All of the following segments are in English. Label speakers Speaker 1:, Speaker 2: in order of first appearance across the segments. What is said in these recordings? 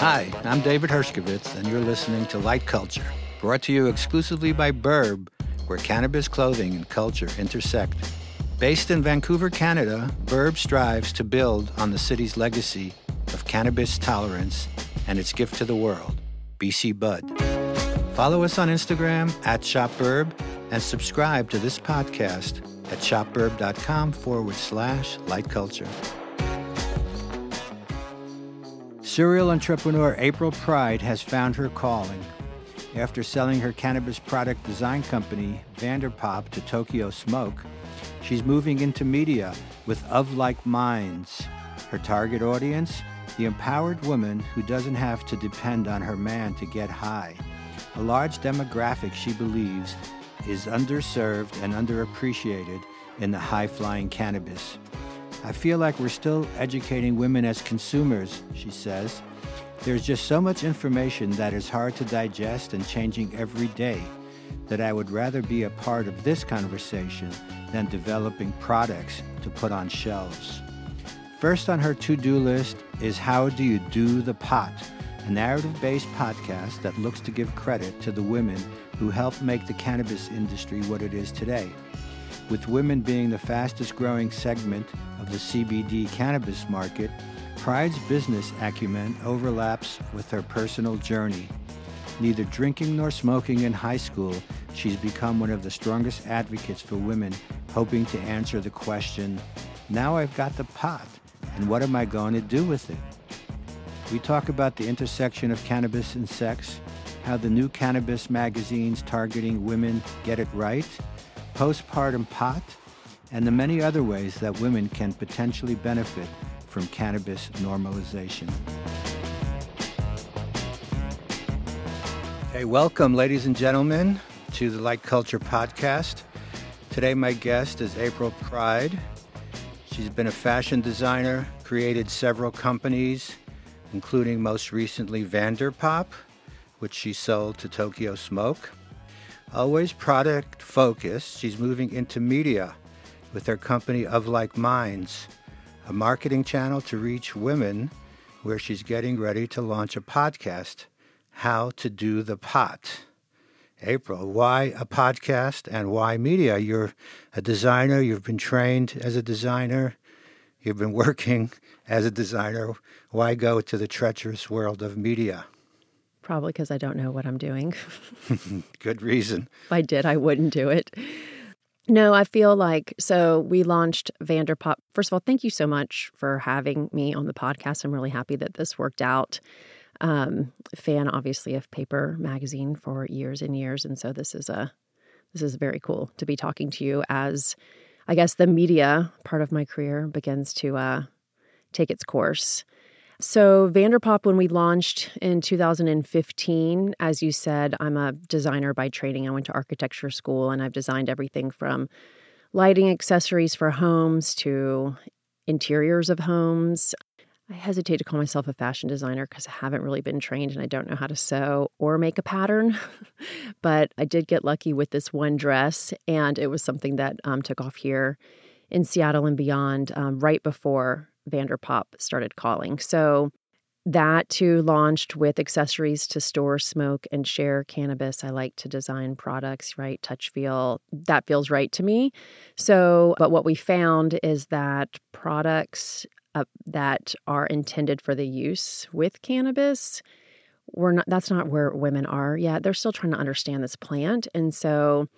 Speaker 1: Hi, I'm David Hershkovits, and you're listening to Light Culture, brought to you exclusively by Burb, where cannabis clothing and culture intersect. Based in Vancouver, Canada, Burb strives to build on the city's legacy of cannabis tolerance and its gift to the world, BC Bud. Follow us on Instagram at ShopBurb and subscribe to this podcast at shopburb.com forward slash light culture. Serial entrepreneur April Pride has found her calling. After selling her cannabis product design company, Vanderpop, to Tokyo Smoke, she's moving into media with Of Like Minds. Her target audience? The empowered woman who doesn't have to depend on her man to get high. A large demographic she believes is underserved and underappreciated in the high flying cannabis. I feel like we're still educating women as consumers, she says. There's just so much information that is hard to digest and changing every day that I would rather be a part of this conversation than developing products to put on shelves. First on her to do list is How Do You Do the Pot, a narrative based podcast that looks to give credit to the women who helped make the cannabis industry what it is today. With women being the fastest growing segment of the CBD cannabis market, Pride's business acumen overlaps with her personal journey. Neither drinking nor smoking in high school, she's become one of the strongest advocates for women hoping to answer the question now I've got the pot, and what am I going to do with it? We talk about the intersection of cannabis and sex, how the new cannabis magazines targeting women get it right, postpartum pot, and the many other ways that women can potentially benefit from cannabis normalization. Hey, welcome, ladies and gentlemen, to the Light Culture Podcast. Today, my guest is April Pride. She's been a fashion designer, created several companies, including most recently Vanderpop, which she sold to Tokyo Smoke. Always product focused, she's moving into media with her company Of Like Minds, a marketing channel to reach women where she's getting ready to launch a podcast, How to Do the Pot. April, why a podcast and why media? You're a designer, you've been trained as a designer, you've been working as a designer. Why go to the treacherous world of media?
Speaker 2: Probably because I don't know what I'm doing.
Speaker 1: Good reason.
Speaker 2: If I did, I wouldn't do it. No, I feel like so we launched Vanderpop. First of all, thank you so much for having me on the podcast. I'm really happy that this worked out. Um, fan obviously of paper magazine for years and years, and so this is a this is very cool to be talking to you as I guess the media part of my career begins to uh, take its course. So, Vanderpop, when we launched in 2015, as you said, I'm a designer by training. I went to architecture school and I've designed everything from lighting accessories for homes to interiors of homes. I hesitate to call myself a fashion designer because I haven't really been trained and I don't know how to sew or make a pattern. but I did get lucky with this one dress, and it was something that um, took off here in Seattle and beyond um, right before Vanderpop started calling. So that too launched with accessories to store, smoke, and share cannabis. I like to design products, right? Touch feel. That feels right to me. So, but what we found is that products uh, that are intended for the use with cannabis, we're not, that's not where women are yet. They're still trying to understand this plant. And so,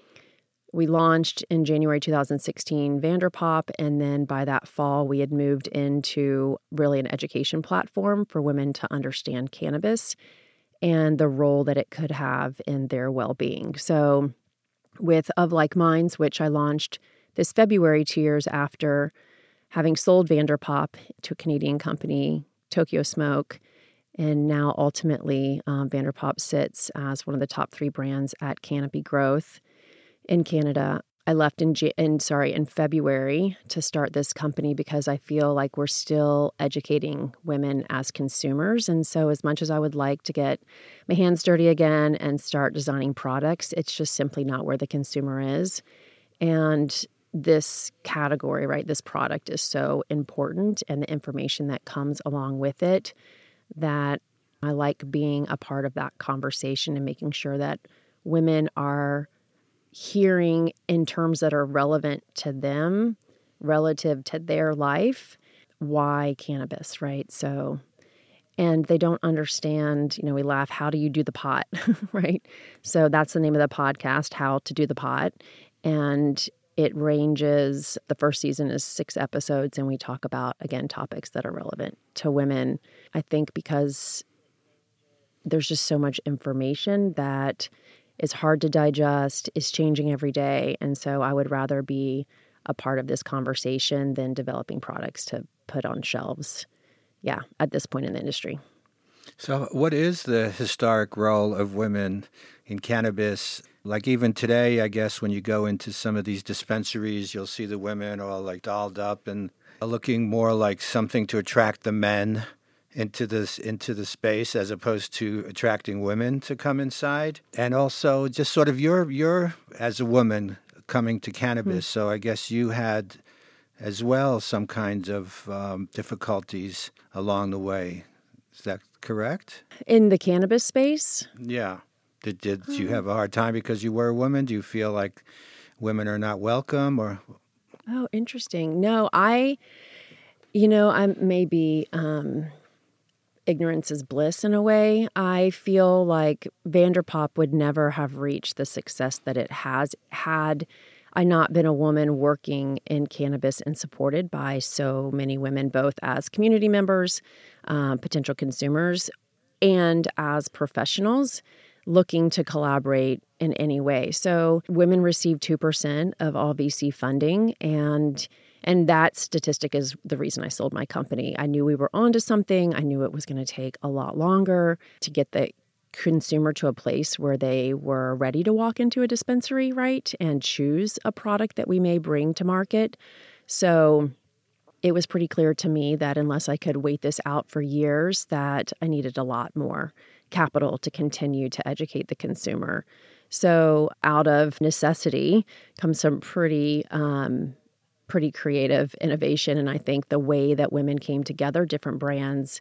Speaker 2: we launched in January 2016 Vanderpop, and then by that fall, we had moved into really an education platform for women to understand cannabis and the role that it could have in their well being. So, with Of Like Minds, which I launched this February, two years after having sold Vanderpop to a Canadian company, Tokyo Smoke, and now ultimately um, Vanderpop sits as one of the top three brands at Canopy Growth in Canada. I left in, in sorry in February to start this company because I feel like we're still educating women as consumers, and so as much as I would like to get my hands dirty again and start designing products, it's just simply not where the consumer is. And this category, right, this product is so important and the information that comes along with it that I like being a part of that conversation and making sure that women are hearing in terms that are relevant to them relative to their life why cannabis, right? So and they don't understand, you know, we laugh, how do you do the pot, right? So that's the name of the podcast, How to Do the Pot. And it ranges, the first season is six episodes, and we talk about, again, topics that are relevant to women. I think because there's just so much information that is hard to digest, is changing every day. And so I would rather be a part of this conversation than developing products to put on shelves. Yeah, at this point in the industry.
Speaker 1: So, what is the historic role of women in cannabis? Like, even today, I guess when you go into some of these dispensaries, you'll see the women all like dolled up and looking more like something to attract the men into this into the space as opposed to attracting women to come inside. And also just sort of your your as a woman coming to cannabis. Mm-hmm. so i guess you had as well some kinds of um, difficulties along the way. Is that correct?
Speaker 2: In the cannabis space?
Speaker 1: Yeah. Did, did oh. you have a hard time because you were a woman? Do you feel like women are not welcome or?
Speaker 2: Oh interesting. No i you know i'm maybe um ignorance is bliss in a way. I feel like Vanderpop would never have reached the success that it has had I not been a woman working in cannabis and supported by so many women, both as community members, um, potential consumers, and as professionals looking to collaborate in any way. So, women receive 2% of all VC funding, and and that statistic is the reason I sold my company. I knew we were onto something. I knew it was going to take a lot longer to get the consumer to a place where they were ready to walk into a dispensary, right? And choose a product that we may bring to market. So it was pretty clear to me that unless I could wait this out for years, that I needed a lot more capital to continue to educate the consumer. So out of necessity comes some pretty um, pretty creative innovation. And I think the way that women came together, different brands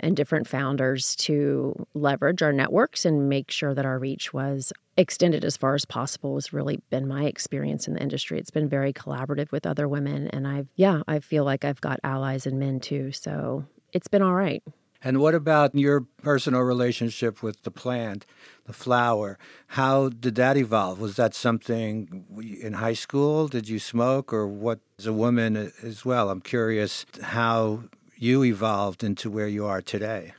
Speaker 2: and different founders to leverage our networks and make sure that our reach was extended as far as possible has really been my experience in the industry. It's been very collaborative with other women. And I've, yeah, I feel like I've got allies and men too. So it's been all right.
Speaker 1: And what about your personal relationship with the plant, the flower? How did that evolve? Was that something in high school? Did you smoke, or what? As a woman as well, I'm curious how you evolved into where you are today.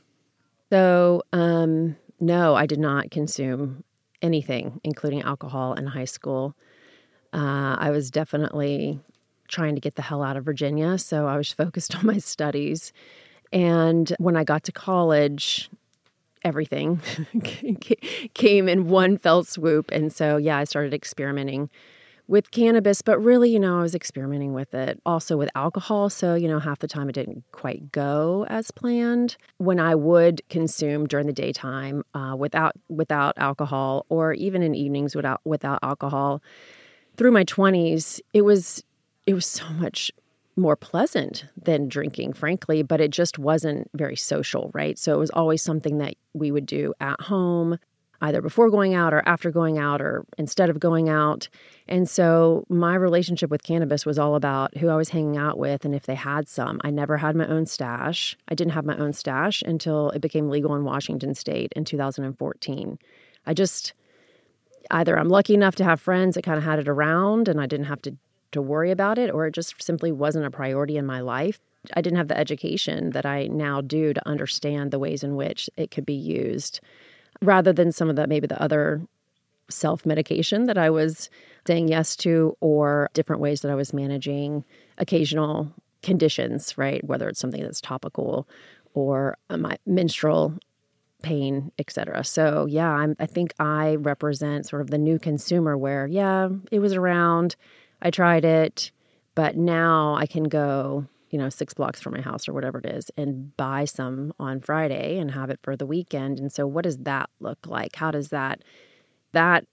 Speaker 2: So, um, no, I did not consume anything, including alcohol, in high school. Uh, I was definitely trying to get the hell out of Virginia, so I was focused on my studies and when I got to college, everything came in one fell swoop. And so, yeah, I started experimenting with cannabis, but really, you know, I was experimenting with it also with alcohol. So, you know, half the time it didn't quite go as planned. When I would consume during the daytime uh, without without alcohol, or even in evenings without without alcohol, through my twenties, it was it was so much more pleasant than drinking, frankly, but it just wasn't very social, right? So it was always something that we would do at home, either before going out or after going out or instead of going out. And so my relationship with cannabis was all about who I was hanging out with and if they had some. I never had my own stash. I didn't have my own stash until it became legal in Washington state in 2014. I just either I'm lucky enough to have friends that kind of had it around and I didn't have to to worry about it, or it just simply wasn't a priority in my life. I didn't have the education that I now do to understand the ways in which it could be used, rather than some of the maybe the other self medication that I was saying yes to, or different ways that I was managing occasional conditions, right? Whether it's something that's topical or my menstrual pain, etc. So yeah, I'm, I think I represent sort of the new consumer where yeah, it was around. I tried it, but now I can go, you know, six blocks from my house or whatever it is and buy some on Friday and have it for the weekend. And so, what does that look like? How does that, that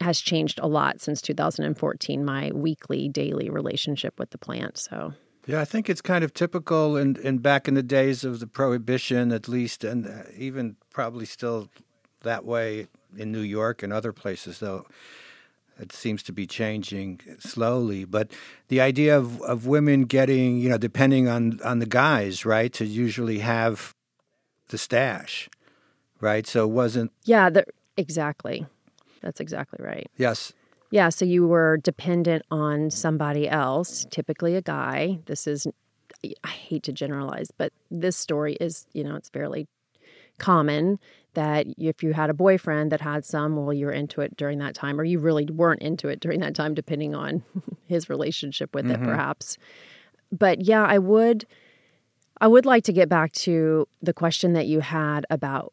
Speaker 2: has changed a lot since 2014 my weekly daily relationship with the plant so
Speaker 1: yeah i think it's kind of typical in, in back in the days of the prohibition at least and uh, even probably still that way in new york and other places though it seems to be changing slowly but the idea of, of women getting you know depending on on the guys right to usually have the stash right so it wasn't
Speaker 2: yeah the, exactly that's exactly right.
Speaker 1: Yes.
Speaker 2: Yeah. So you were dependent on somebody else, typically a guy. This is, I hate to generalize, but this story is, you know, it's fairly common that if you had a boyfriend that had some, well, you're into it during that time, or you really weren't into it during that time, depending on his relationship with mm-hmm. it, perhaps. But yeah, I would. I would like to get back to the question that you had about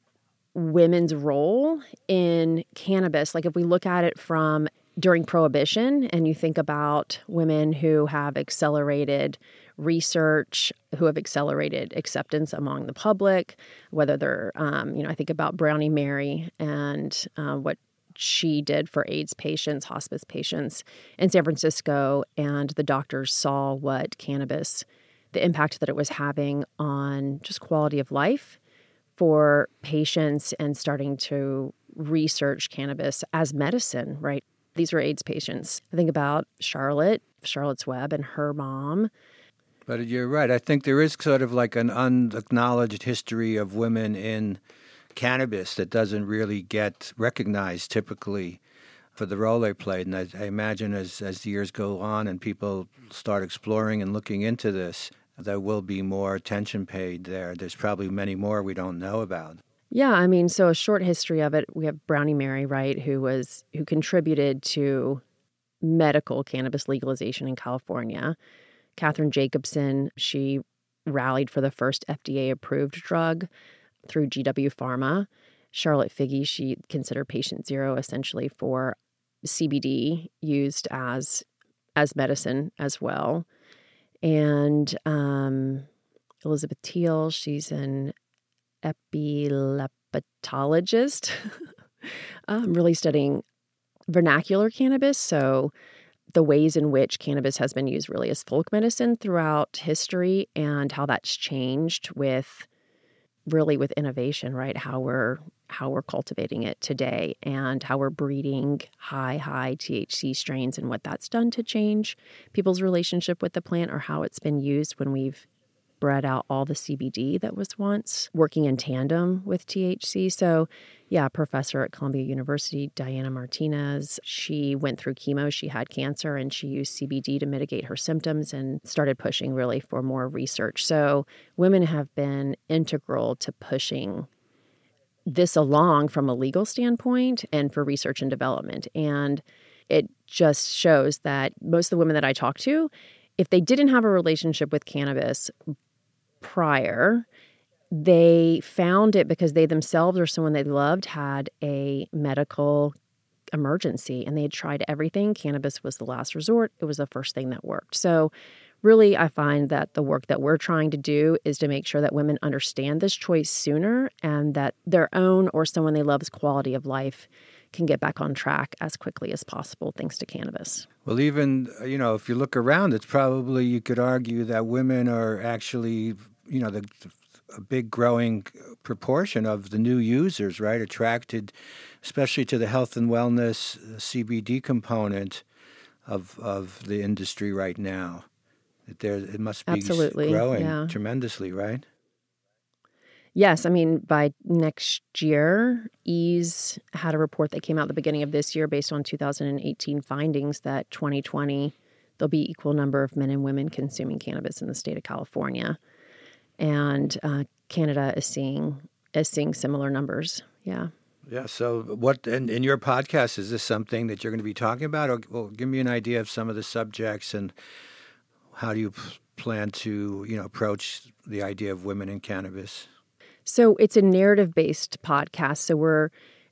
Speaker 2: women's role in cannabis. Like if we look at it from during prohibition and you think about women who have accelerated research who have accelerated acceptance among the public whether they're um, you know i think about brownie mary and uh, what she did for aids patients hospice patients in san francisco and the doctors saw what cannabis the impact that it was having on just quality of life for patients and starting to research cannabis as medicine, right? These were AIDS patients. I think about Charlotte, Charlotte's Web, and her mom.
Speaker 1: But you're right. I think there is sort of like an unacknowledged history of women in cannabis that doesn't really get recognized typically for the role they played. And I, I imagine as, as the years go on and people start exploring and looking into this, there will be more attention paid there. There's probably many more we don't know about.
Speaker 2: Yeah, I mean, so a short history of it. We have Brownie Mary, right, who was who contributed to medical cannabis legalization in California. Catherine Jacobson, she rallied for the first FDA approved drug through GW Pharma. Charlotte Figi, she considered patient zero essentially for CBD used as as medicine as well and um, Elizabeth Teal, she's an epileptologist, um, really studying vernacular cannabis. So, the ways in which cannabis has been used really as folk medicine throughout history and how that's changed with really with innovation, right? How we're how we're cultivating it today and how we're breeding high high THC strains and what that's done to change people's relationship with the plant or how it's been used when we've bred out all the CBD that was once working in tandem with THC. So, yeah, professor at Columbia University, Diana Martinez, she went through chemo, she had cancer, and she used CBD to mitigate her symptoms and started pushing really for more research. So, women have been integral to pushing this along from a legal standpoint and for research and development. And it just shows that most of the women that I talk to, if they didn't have a relationship with cannabis prior, they found it because they themselves or someone they loved had a medical emergency and they had tried everything. Cannabis was the last resort, it was the first thing that worked. So, really, I find that the work that we're trying to do is to make sure that women understand this choice sooner and that their own or someone they love's quality of life can get back on track as quickly as possible thanks to cannabis.
Speaker 1: Well, even, you know, if you look around, it's probably, you could argue that women are actually, you know, the, a big growing proportion of the new users, right? Attracted, especially to the health and wellness uh, CBD component of of the industry right now. That there, it must be
Speaker 2: Absolutely,
Speaker 1: growing
Speaker 2: yeah.
Speaker 1: tremendously, right?
Speaker 2: Yes, I mean by next year, Eaze had a report that came out the beginning of this year based on 2018 findings that 2020 there'll be equal number of men and women consuming cannabis in the state of California, and uh, Canada is seeing is seeing similar numbers. Yeah.
Speaker 1: Yeah. So, what in, in your podcast is this something that you're going to be talking about, or well, give me an idea of some of the subjects and how do you plan to you know approach the idea of women in cannabis?
Speaker 2: So it's a narrative based podcast. So we're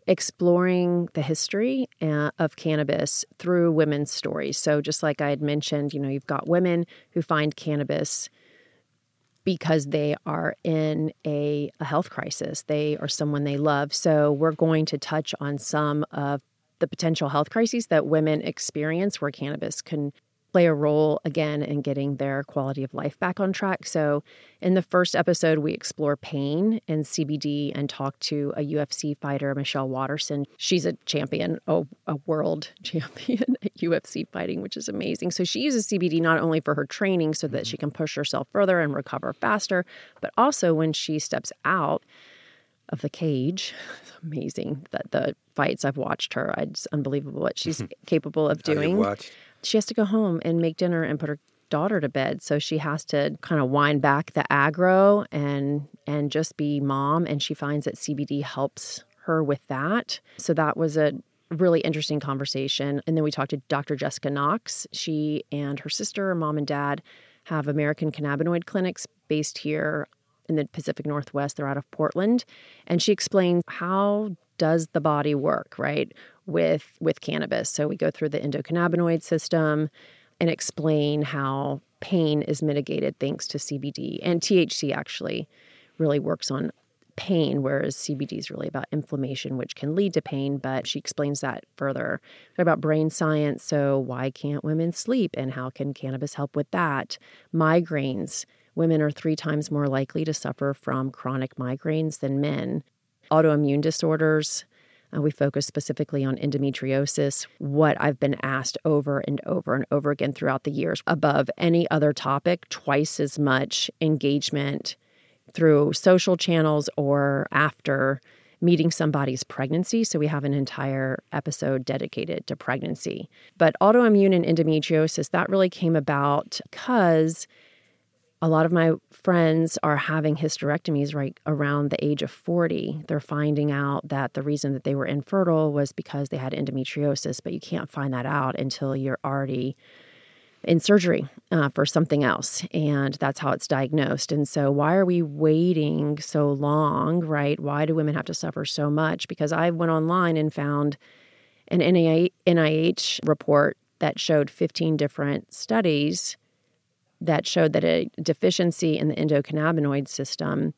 Speaker 2: exploring the history uh, of cannabis through women's stories. So just like I had mentioned, you know, you've got women who find cannabis because they are in a, a health crisis. They are someone they love. So we're going to touch on some of the potential health crises that women experience where cannabis can play a role again in getting their quality of life back on track. So, in the first episode, we explore pain and CBD and talk to a UFC fighter, Michelle Waterson. She's a champion, a, a world champion at UFC fighting, which is amazing. So, she uses CBD not only for her training so that she can push herself further and recover faster, but also when she steps out of the cage. It's amazing that the fights I've watched her. It's unbelievable what she's capable of doing she has to go home and make dinner and put her daughter to bed. So she has to kind of wind back the aggro and and just be mom. And she finds that CBD helps her with that. So that was a really interesting conversation. And then we talked to Dr. Jessica Knox. She and her sister mom and dad have American cannabinoid clinics based here in the Pacific Northwest. They're out of Portland. And she explains how does the body work right with with cannabis. So we go through the endocannabinoid system and explain how pain is mitigated thanks to CBD and THC actually really works on pain, whereas CBD is really about inflammation, which can lead to pain. But she explains that further about brain science. So, why can't women sleep and how can cannabis help with that? Migraines. Women are three times more likely to suffer from chronic migraines than men. Autoimmune disorders, uh, we focus specifically on endometriosis, what I've been asked over and over and over again throughout the years, above any other topic, twice as much engagement through social channels or after meeting somebody's pregnancy. So we have an entire episode dedicated to pregnancy. But autoimmune and endometriosis, that really came about because a lot of my friends are having hysterectomies right around the age of 40. They're finding out that the reason that they were infertile was because they had endometriosis, but you can't find that out until you're already in surgery uh, for something else. And that's how it's diagnosed. And so, why are we waiting so long, right? Why do women have to suffer so much? Because I went online and found an NIH report that showed 15 different studies that showed that a deficiency in the endocannabinoid system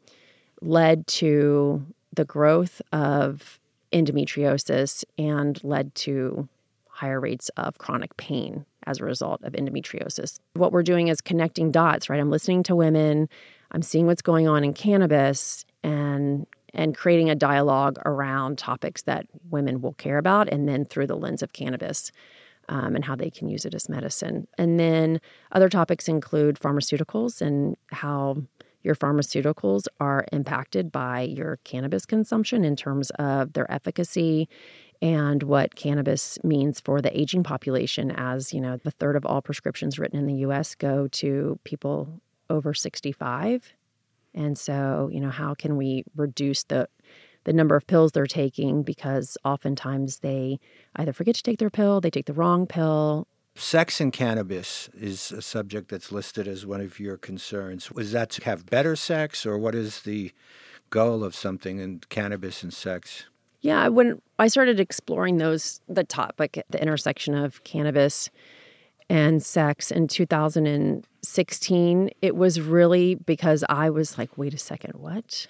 Speaker 2: led to the growth of endometriosis and led to higher rates of chronic pain as a result of endometriosis. What we're doing is connecting dots, right? I'm listening to women, I'm seeing what's going on in cannabis and and creating a dialogue around topics that women will care about and then through the lens of cannabis um, and how they can use it as medicine. And then other topics include pharmaceuticals and how your pharmaceuticals are impacted by your cannabis consumption in terms of their efficacy and what cannabis means for the aging population as you know the third of all prescriptions written in the US go to people over 65 and so you know how can we reduce the the number of pills they're taking because oftentimes they either forget to take their pill, they take the wrong pill.
Speaker 1: Sex and cannabis is a subject that's listed as one of your concerns. Was that to have better sex, or what is the goal of something in cannabis and sex?
Speaker 2: Yeah, when I started exploring those, the topic, the intersection of cannabis and sex in 2016, it was really because I was like, wait a second, what?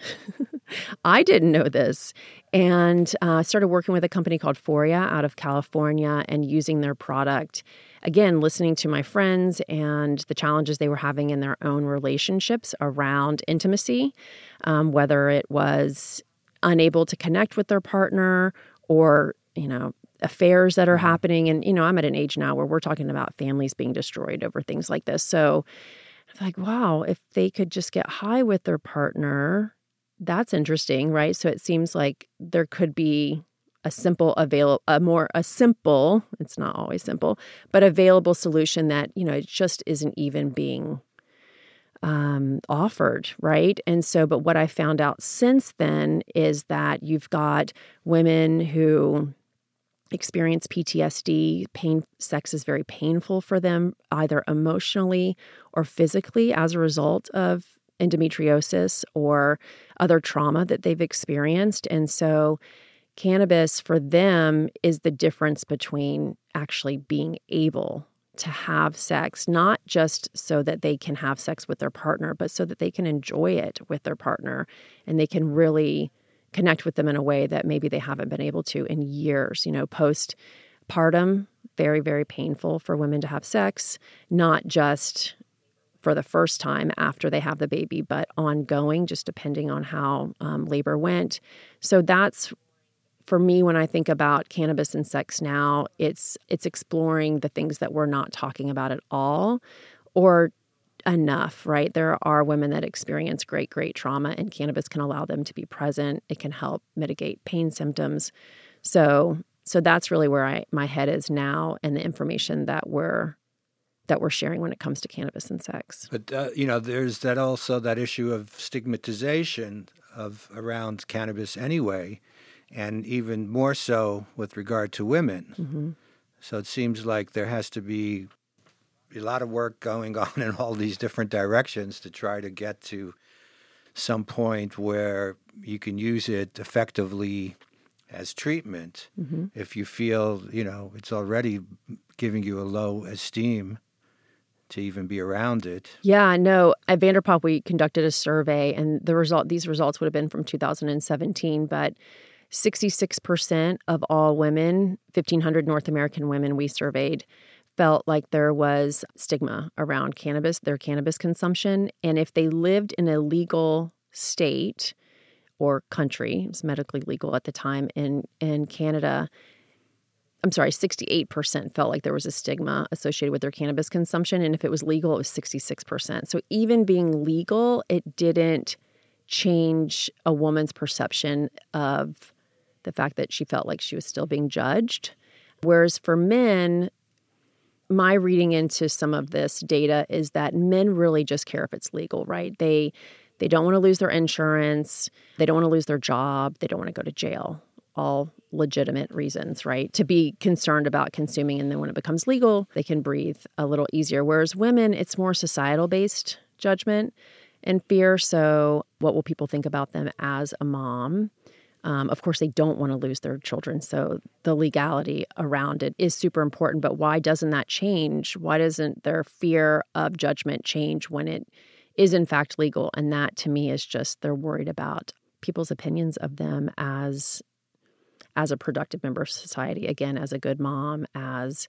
Speaker 2: I didn't know this. And uh, started working with a company called Foria out of California and using their product. Again, listening to my friends and the challenges they were having in their own relationships around intimacy, um, whether it was unable to connect with their partner or, you know, affairs that are mm-hmm. happening. And, you know, I'm at an age now where we're talking about families being destroyed over things like this. So, it's like, wow, if they could just get high with their partner that's interesting, right? So it seems like there could be a simple avail a more a simple, it's not always simple, but available solution that, you know, it just isn't even being um, offered, right? And so, but what I found out since then is that you've got women who experience PTSD. Pain, sex is very painful for them, either emotionally or physically, as a result of endometriosis or other trauma that they've experienced. And so, cannabis for them is the difference between actually being able to have sex, not just so that they can have sex with their partner, but so that they can enjoy it with their partner and they can really connect with them in a way that maybe they haven't been able to in years. You know, postpartum, very, very painful for women to have sex, not just for the first time after they have the baby, but ongoing, just depending on how um, labor went. So that's for me when I think about cannabis and sex now, it's it's exploring the things that we're not talking about at all, or enough, right? There are women that experience great, great trauma, and cannabis can allow them to be present. It can help mitigate pain symptoms. So, so that's really where I my head is now, and the information that we're that we're sharing when it comes to cannabis and sex.
Speaker 1: But uh, you know, there's that also that issue of stigmatization of around cannabis anyway, and even more so with regard to women. Mm-hmm. So it seems like there has to be a lot of work going on in all these different directions to try to get to some point where you can use it effectively as treatment mm-hmm. if you feel you know it's already giving you a low esteem to even be around it.
Speaker 2: Yeah, no. At Vanderpop, we conducted a survey, and the result these results would have been from 2017, but 66% of all women, 1,500 North American women we surveyed, felt like there was stigma around cannabis, their cannabis consumption. And if they lived in a legal state or country, it was medically legal at the time in, in Canada, I'm sorry, 68% felt like there was a stigma associated with their cannabis consumption. And if it was legal, it was 66%. So even being legal, it didn't change a woman's perception of the fact that she felt like she was still being judged. Whereas for men, my reading into some of this data is that men really just care if it's legal, right? They they don't want to lose their insurance, they don't want to lose their job, they don't want to go to jail. All legitimate reasons, right? To be concerned about consuming and then when it becomes legal, they can breathe a little easier. Whereas women, it's more societal based judgment and fear. So, what will people think about them as a mom? Um, of course, they don't want to lose their children. So the legality around it is super important. But why doesn't that change? Why doesn't their fear of judgment change when it is, in fact, legal? And that to me is just they're worried about people's opinions of them as as a productive member of society again as a good mom as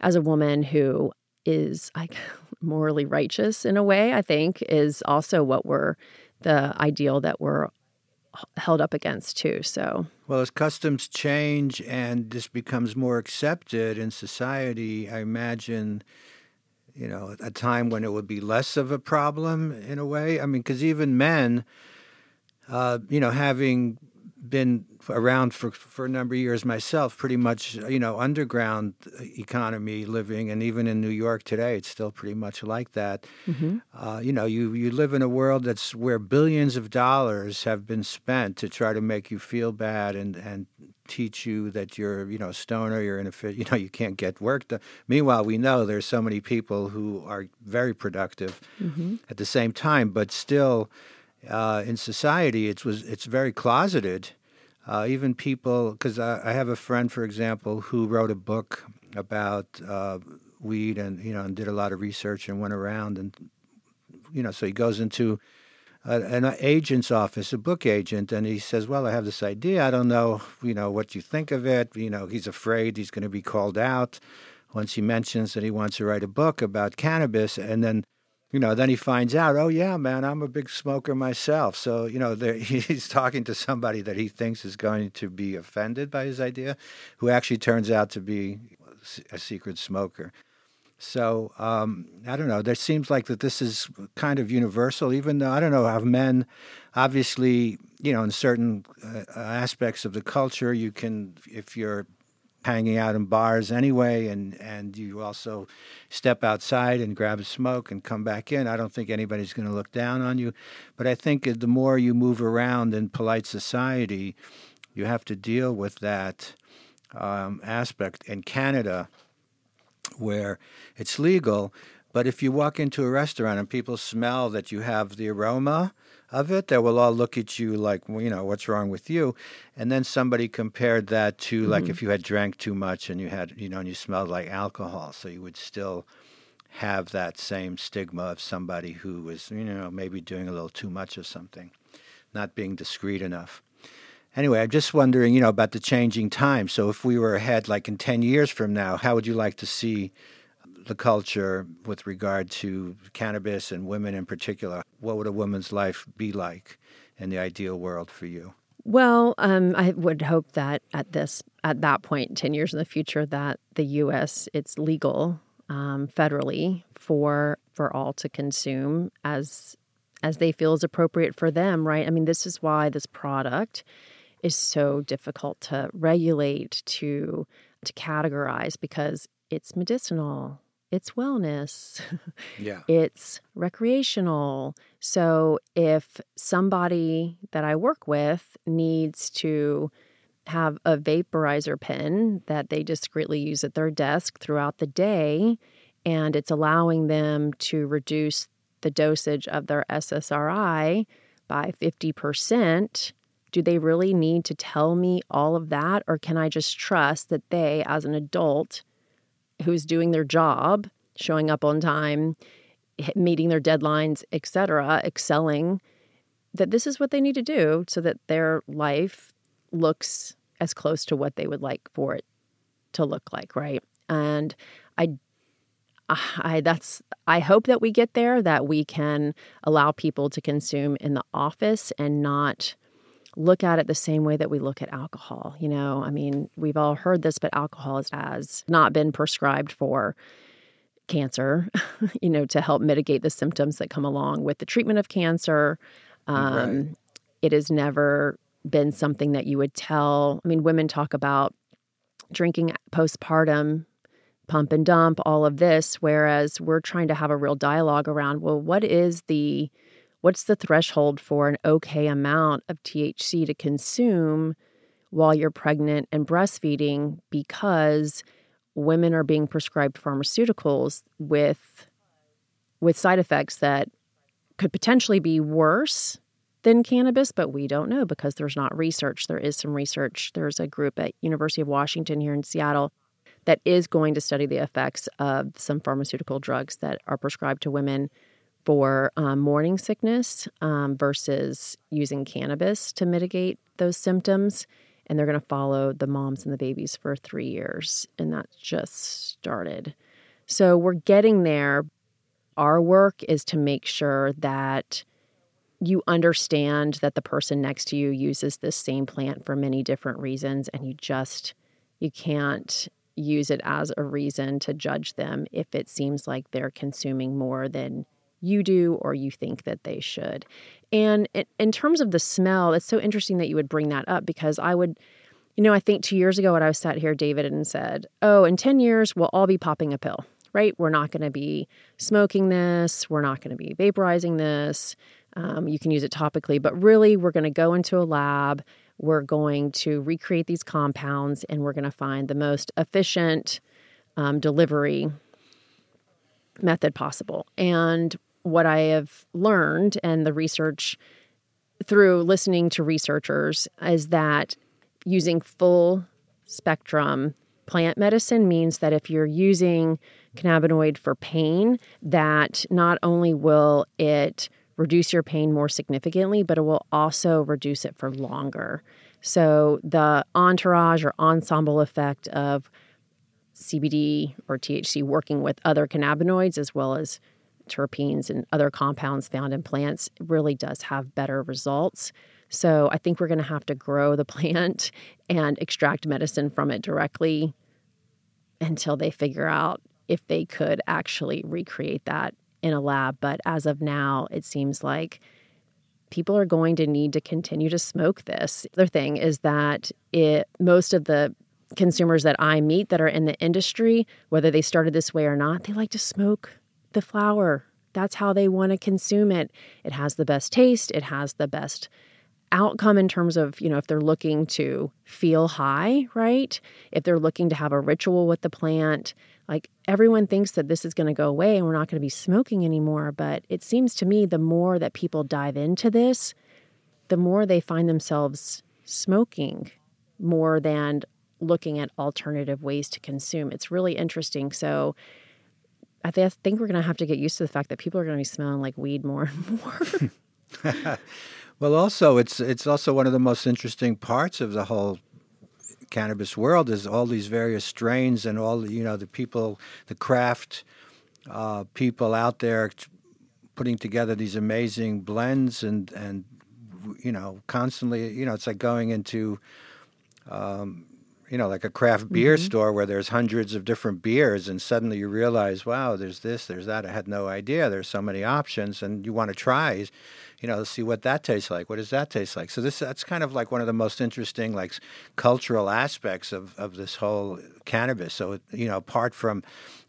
Speaker 2: as a woman who is like morally righteous in a way i think is also what we're the ideal that we're held up against too. So,
Speaker 1: well, as customs change and this becomes more accepted in society, I imagine, you know, a time when it would be less of a problem in a way. I mean, because even men, uh, you know, having been around for for a number of years myself, pretty much you know underground economy living, and even in New York today, it's still pretty much like that. Mm-hmm. Uh, you know, you you live in a world that's where billions of dollars have been spent to try to make you feel bad and and teach you that you're you know a stoner, you're in a you know you can't get work done. Meanwhile, we know there's so many people who are very productive mm-hmm. at the same time, but still uh, in society, it was it's very closeted. Uh, even people, because I, I, have a friend, for example, who wrote a book about uh, weed and you know and did a lot of research and went around and you know so he goes into a, an agent's office, a book agent, and he says, "Well, I have this idea. I don't know, you know, what you think of it. You know, he's afraid he's going to be called out." Once he mentions that he wants to write a book about cannabis, and then you know, then he finds out, oh yeah, man, I'm a big smoker myself. So you know, he's talking to somebody that he thinks is going to be offended by his idea, who actually turns out to be a secret smoker. So um, I don't know. There seems like that this is kind of universal, even though I don't know how men, obviously, you know, in certain uh, aspects of the culture, you can, if you're hanging out in bars anyway, and and you also step outside and grab a smoke and come back in. I don't think anybody's going to look down on you, but I think the more you move around in polite society, you have to deal with that um, aspect. In Canada, where it's legal, but if you walk into a restaurant and people smell that you have the aroma of it that will all look at you like, well, you know, what's wrong with you? And then somebody compared that to mm-hmm. like if you had drank too much and you had, you know, and you smelled like alcohol. So you would still have that same stigma of somebody who was, you know, maybe doing a little too much of something, not being discreet enough. Anyway, I'm just wondering, you know, about the changing times. So if we were ahead, like in 10 years from now, how would you like to see the culture with regard to cannabis and women in particular? What would a woman's life be like in the ideal world for you?
Speaker 2: Well, um, I would hope that at this at that point, ten years in the future, that the U.S. it's legal um, federally for for all to consume as as they feel is appropriate for them. Right? I mean, this is why this product is so difficult to regulate to to categorize because it's medicinal it's wellness
Speaker 1: yeah
Speaker 2: it's recreational so if somebody that i work with needs to have a vaporizer pen that they discreetly use at their desk throughout the day and it's allowing them to reduce the dosage of their ssri by 50% do they really need to tell me all of that? Or can I just trust that they, as an adult who's doing their job, showing up on time, meeting their deadlines, etc., excelling, that this is what they need to do so that their life looks as close to what they would like for it to look like, right? And I ah, I that's I hope that we get there that we can allow people to consume in the office and not look at it the same way that we look at alcohol. You know, I mean, we've all heard this, but alcohol has not been prescribed for cancer, you know, to help mitigate the symptoms that come along with the treatment of cancer. Um, right. It has never been something that you would tell. I mean, women talk about drinking postpartum, pump and dump, all of this, whereas we're trying to have a real dialogue around, well, what is the what's the threshold for an okay amount of THC to consume while you're pregnant and breastfeeding because women are being prescribed pharmaceuticals with with side effects that could potentially be worse than cannabis but we don't know because there's not research. There is some research. There's a group at University of Washington here in Seattle that is going to study the effects of some pharmaceutical drugs that are prescribed to women for um, morning sickness um, versus using cannabis to mitigate those symptoms. And they're going to follow the moms and the babies for three years. And that just started. So we're getting there. Our work is to make sure that you understand that the person next to you uses this same plant for many different reasons and you just you can't use it as a reason to judge them if it seems like they're consuming more than you do or you think that they should. And in terms of the smell, it's so interesting that you would bring that up because I would, you know, I think two years ago when I was sat here, David, and said, oh, in 10 years, we'll all be popping a pill, right? We're not going to be smoking this. We're not going to be vaporizing this. Um, you can use it topically, but really, we're going to go into a lab. We're going to recreate these compounds and we're going to find the most efficient um, delivery method possible. And what I have learned and the research through listening to researchers is that using full spectrum plant medicine means that if you're using cannabinoid for pain, that not only will it reduce your pain more significantly, but it will also reduce it for longer. So the entourage or ensemble effect of CBD or THC working with other cannabinoids as well as terpenes and other compounds found in plants really does have better results. So I think we're going to have to grow the plant and extract medicine from it directly until they figure out if they could actually recreate that in a lab. But as of now, it seems like people are going to need to continue to smoke this. The other thing is that it most of the consumers that I meet that are in the industry, whether they started this way or not, they like to smoke the flower. That's how they want to consume it. It has the best taste, it has the best outcome in terms of, you know, if they're looking to feel high, right? If they're looking to have a ritual with the plant, like everyone thinks that this is going to go away and we're not going to be smoking anymore. But it seems to me the more that people dive into this, the more they find themselves smoking more than looking at alternative ways to consume. It's really interesting. So, I, th- I think we're going to have to get used to the fact that people are going to be smelling like weed more and more.
Speaker 1: Well, also it's it's also one of the most interesting parts of the whole cannabis world is all these various strains and all you know the people, the craft uh, people out there putting together these amazing blends and and you know constantly you know it's like going into um, you know like a craft beer mm-hmm. store where there's hundreds of different beers and suddenly you realize wow there's this there's that. I had no idea. There's so many options and you want to try you know see what that tastes like. What does that taste like? So this that's kind of like one of the most interesting like cultural aspects of of this whole cannabis. So you know apart from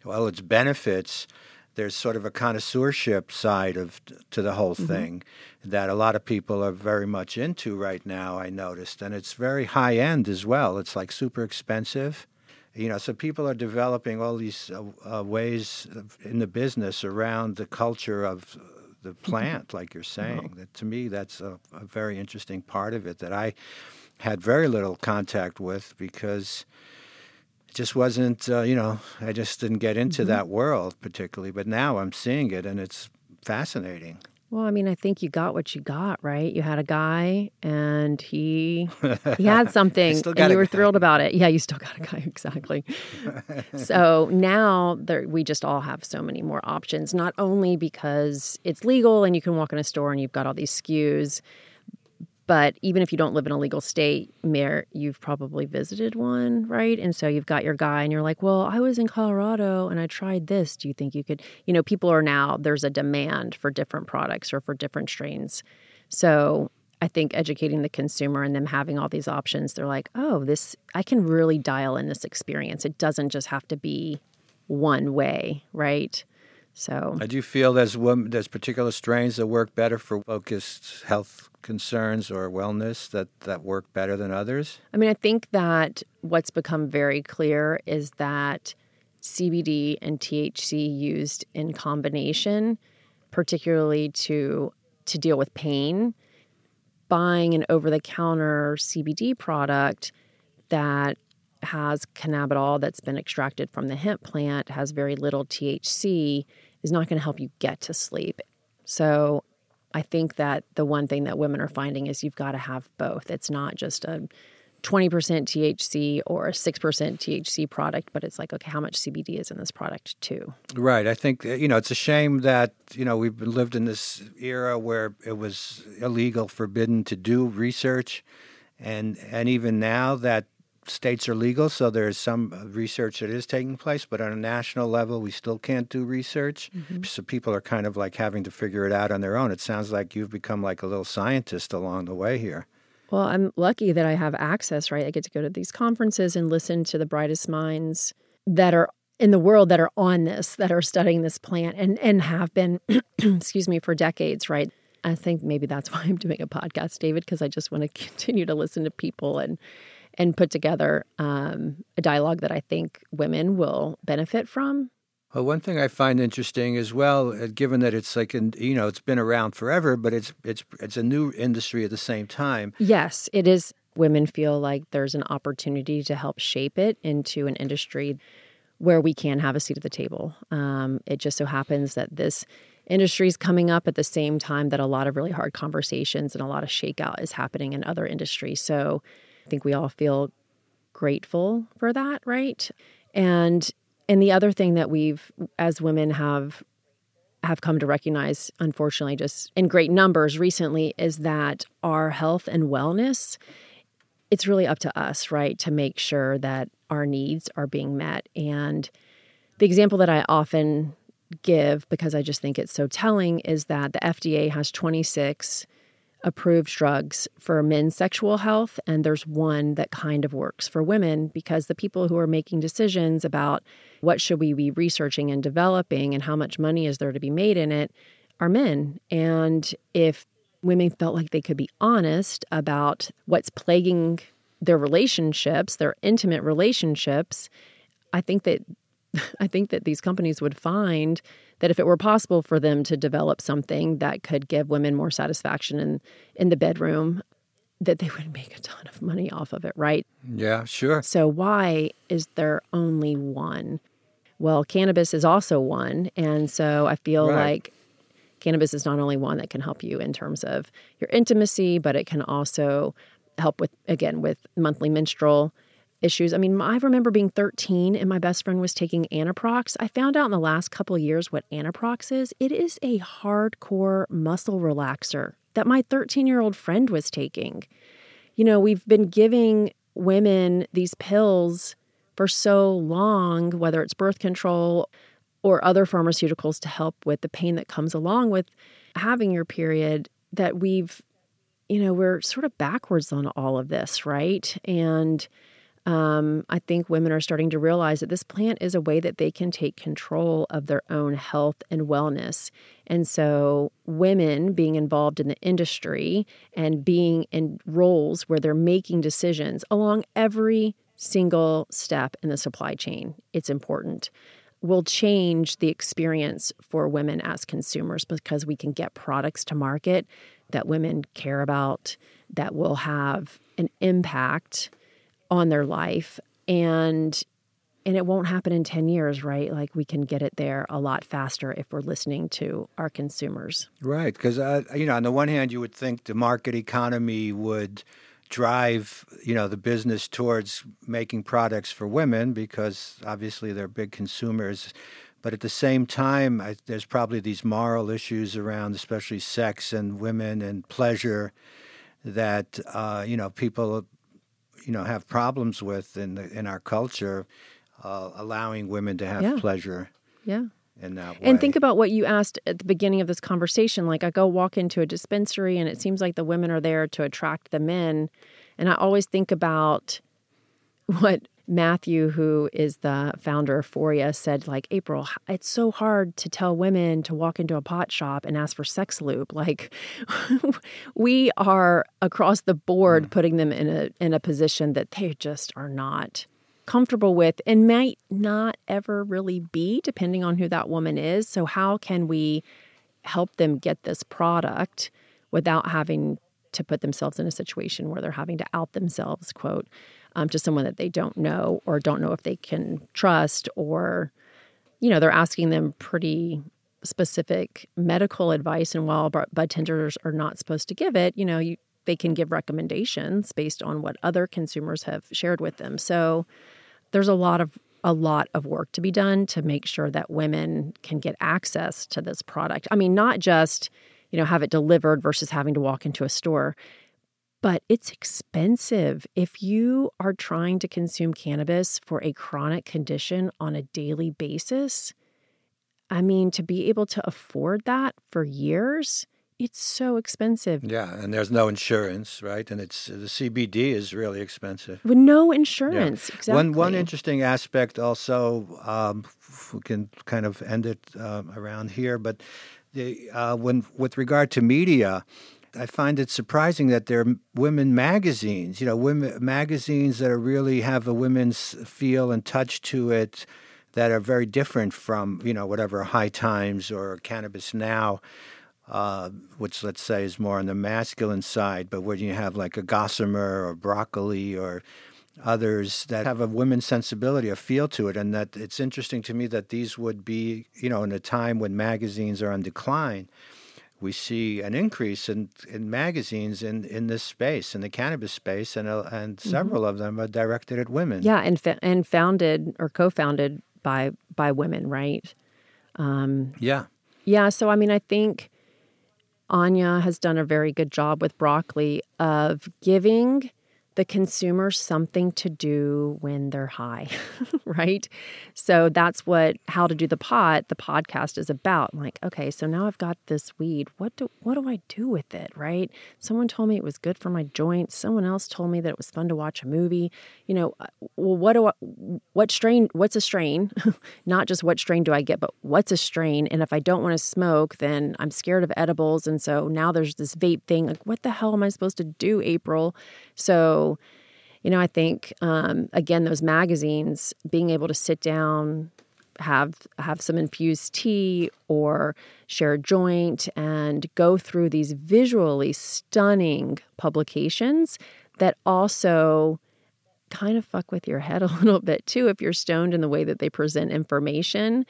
Speaker 1: well its benefits there's sort of a connoisseurship side of to the whole mm-hmm. thing that a lot of people are very much into right now. I noticed, and it's very high end as well. It's like super expensive, you know. So people are developing all these uh, uh, ways in the business around the culture of the mm-hmm. plant, like you're saying. That to me, that's a, a very interesting part of it that I had very little contact with because just wasn't, uh, you know, I just didn't get into mm-hmm. that world particularly. But now I'm seeing it and it's fascinating.
Speaker 2: Well, I mean, I think you got what you got, right? You had a guy and he he had something and you were guy. thrilled about it. Yeah, you still got a guy, exactly. so now there, we just all have so many more options, not only because it's legal and you can walk in a store and you've got all these SKUs, but even if you don't live in a legal state, Mayor, you've probably visited one, right? And so you've got your guy, and you're like, well, I was in Colorado and I tried this. Do you think you could? You know, people are now, there's a demand for different products or for different strains. So I think educating the consumer and them having all these options, they're like, oh, this, I can really dial in this experience. It doesn't just have to be one way, right? So
Speaker 1: I do feel there's there's particular strains that work better for focused health concerns or wellness that, that work better than others?
Speaker 2: I mean, I think that what's become very clear is that CBD and THC used in combination, particularly to to deal with pain, buying an over-the-counter CBD product that has cannabidiol that's been extracted from the hemp plant, has very little THC, is not going to help you get to sleep. So I think that the one thing that women are finding is you've got to have both. It's not just a 20% THC or a 6% THC product, but it's like, okay, how much CBD is in this product too?
Speaker 1: Right. I think, you know, it's a shame that, you know, we've lived in this era where it was illegal, forbidden to do research. And, and even now that states are legal, so there's some uh, research that is taking place, but on a national level, we still can't do research. Mm-hmm. So people are kind of like having to figure it out on their own. It sounds like you've become like a little scientist along the way here.
Speaker 2: Well, I'm lucky that I have access, right? I get to go to these conferences and listen to the brightest minds that are in the world that are on this, that are studying this plant and and have been, excuse me, for decades, right? I think maybe that's why I'm doing a podcast, David, because I just want to continue to listen to people and and put together um, a dialogue that I think women will benefit from.
Speaker 1: Well, one thing I find interesting as well, uh, given that it's like, an, you know, it's been around forever, but it's it's it's a new industry at the same time.
Speaker 2: Yes, it is. Women feel like there's an opportunity to help shape it into an industry where we can have a seat at the table. Um, it just so happens that this industry is coming up at the same time that a lot of really hard conversations and a lot of shakeout is happening in other industries. So I think we all feel grateful for that, right? And and the other thing that we've as women have have come to recognize unfortunately just in great numbers recently is that our health and wellness it's really up to us, right, to make sure that our needs are being met. And the example that I often give because I just think it's so telling is that the FDA has 26 approved drugs for men's sexual health, and there's one that kind of works for women because the people who are making decisions about what should we be researching and developing and how much money is there to be made in it are men. And if women felt like they could be honest about what's plaguing their relationships, their intimate relationships, I think that I think that these companies would find that if it were possible for them to develop something that could give women more satisfaction in in the bedroom, that they would make a ton of money off of it, right?
Speaker 1: Yeah, sure.
Speaker 2: So why is there only one? Well, cannabis is also one, and so I feel right. like cannabis is not only one that can help you in terms of your intimacy, but it can also help with, again, with monthly menstrual issues. I mean, I remember being 13 and my best friend was taking Anaprox. I found out in the last couple years what Anaprox is. It is a hardcore muscle relaxer that my 13 year old friend was taking. You know, we've been giving women these pills for so long, whether it's birth control or other pharmaceuticals to help with the pain that comes along with having your period, that we've, you know, we're sort of backwards on all of this, right? And um, I think women are starting to realize that this plant is a way that they can take control of their own health and wellness. And so, women being involved in the industry and being in roles where they're making decisions along every single step in the supply chain, it's important, will change the experience for women as consumers because we can get products to market that women care about that will have an impact on their life and and it won't happen in 10 years right? Like we can get it there a lot faster if we're listening to our consumers.
Speaker 1: Right because uh, you know on the one hand you would think the market economy would drive you know the business towards making products for women because obviously they're big consumers. But at the same time I, there's probably these moral issues around especially sex and women and pleasure that uh, you know people you know have problems with in the, in our culture, uh, allowing women to have
Speaker 2: yeah.
Speaker 1: pleasure.
Speaker 2: Yeah.
Speaker 1: In that way.
Speaker 2: And think about what you asked at the beginning of this conversation. Like I go walk into a dispensary and it seems like the women are there to attract the men. And I always think about what Matthew, who is the founder of Foria, said, like, April, it's so hard to tell women to walk into a pot shop and ask for sex lube. Like, we are across the board putting them in a in a position that they just are not comfortable with and might not ever really be, depending on who that woman is. So, how can we help them get this product without having to put themselves in a situation where they're having to out themselves, quote, um, to someone that they don't know or don't know if they can trust, or, you know, they're asking them pretty specific medical advice. And while bud tenders are not supposed to give it, you know, you, they can give recommendations based on what other consumers have shared with them. So there's a lot of a lot of work to be done to make sure that women can get access to this product. I mean, not just, you know, have it delivered versus having to walk into a store but it's expensive. If you are trying to consume cannabis for a chronic condition on a daily basis, I mean, to be able to afford that for years, it's so expensive.
Speaker 1: Yeah, and there's no insurance, right? And it's the CBD is really expensive.
Speaker 2: With no insurance, yeah. exactly.
Speaker 1: One one interesting aspect also, um, we can kind of end it uh, around here, but the, uh, when with regard to media, I find it surprising that there are women magazines, you know, women magazines that are really have a women's feel and touch to it that are very different from, you know, whatever High Times or Cannabis Now, uh, which let's say is more on the masculine side, but where you have like a Gossamer or Broccoli or others that have a women's sensibility, a feel to it, and that it's interesting to me that these would be, you know, in a time when magazines are on decline we see an increase in, in magazines in, in this space, in the cannabis space, and, uh, and mm-hmm. several mm-hmm. of them are directed at women.
Speaker 2: Yeah, and fa- and founded or co-founded by by women, right?
Speaker 1: Um, yeah,
Speaker 2: yeah. So I mean, I think Anja has done a very good job with broccoli of giving the consumer something to do when they're high, right? So that's what how to do the pot, the podcast is about. I'm like, okay, so now I've got this weed. What do what do I do with it, right? Someone told me it was good for my joints. Someone else told me that it was fun to watch a movie. You know, uh, well, what do I what strain what's a strain? Not just what strain do I get, but what's a strain? And if I don't want to smoke, then I'm scared of edibles and so now there's this vape thing. Like what the hell am I supposed to do, April? You know, I think um, again those magazines, being able to sit down, have have some infused tea or share a joint, and go through these visually stunning publications that also kind of fuck with your head a little bit too if you're stoned in the way that they present information.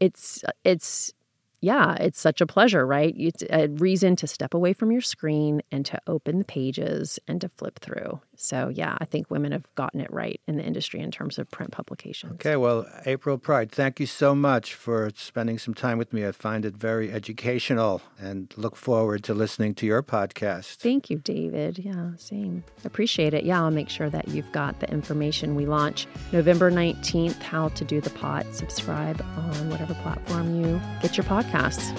Speaker 2: It's it's yeah, it's such a pleasure, right? It's a reason to step away from your screen and to open the pages and to flip through. So, yeah, I think women have gotten it right in the industry in terms of print publications.
Speaker 1: Okay, well, April Pride, thank you so much for spending some time with me. I find it very educational and look forward to listening to your podcast.
Speaker 2: Thank you, David. Yeah, same. Appreciate it. Yeah, I'll make sure that you've got the information. We launch November 19th, how to do the pot. Subscribe on whatever platform you get your podcasts.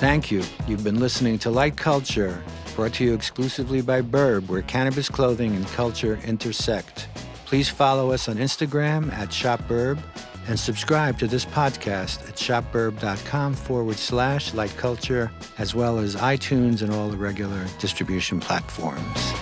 Speaker 1: Thank you. You've been listening to Light Culture, brought to you exclusively by Burb, where cannabis clothing and culture intersect. Please follow us on Instagram at ShopBurb and subscribe to this podcast at shopburb.com forward slash light culture, as well as iTunes and all the regular distribution platforms.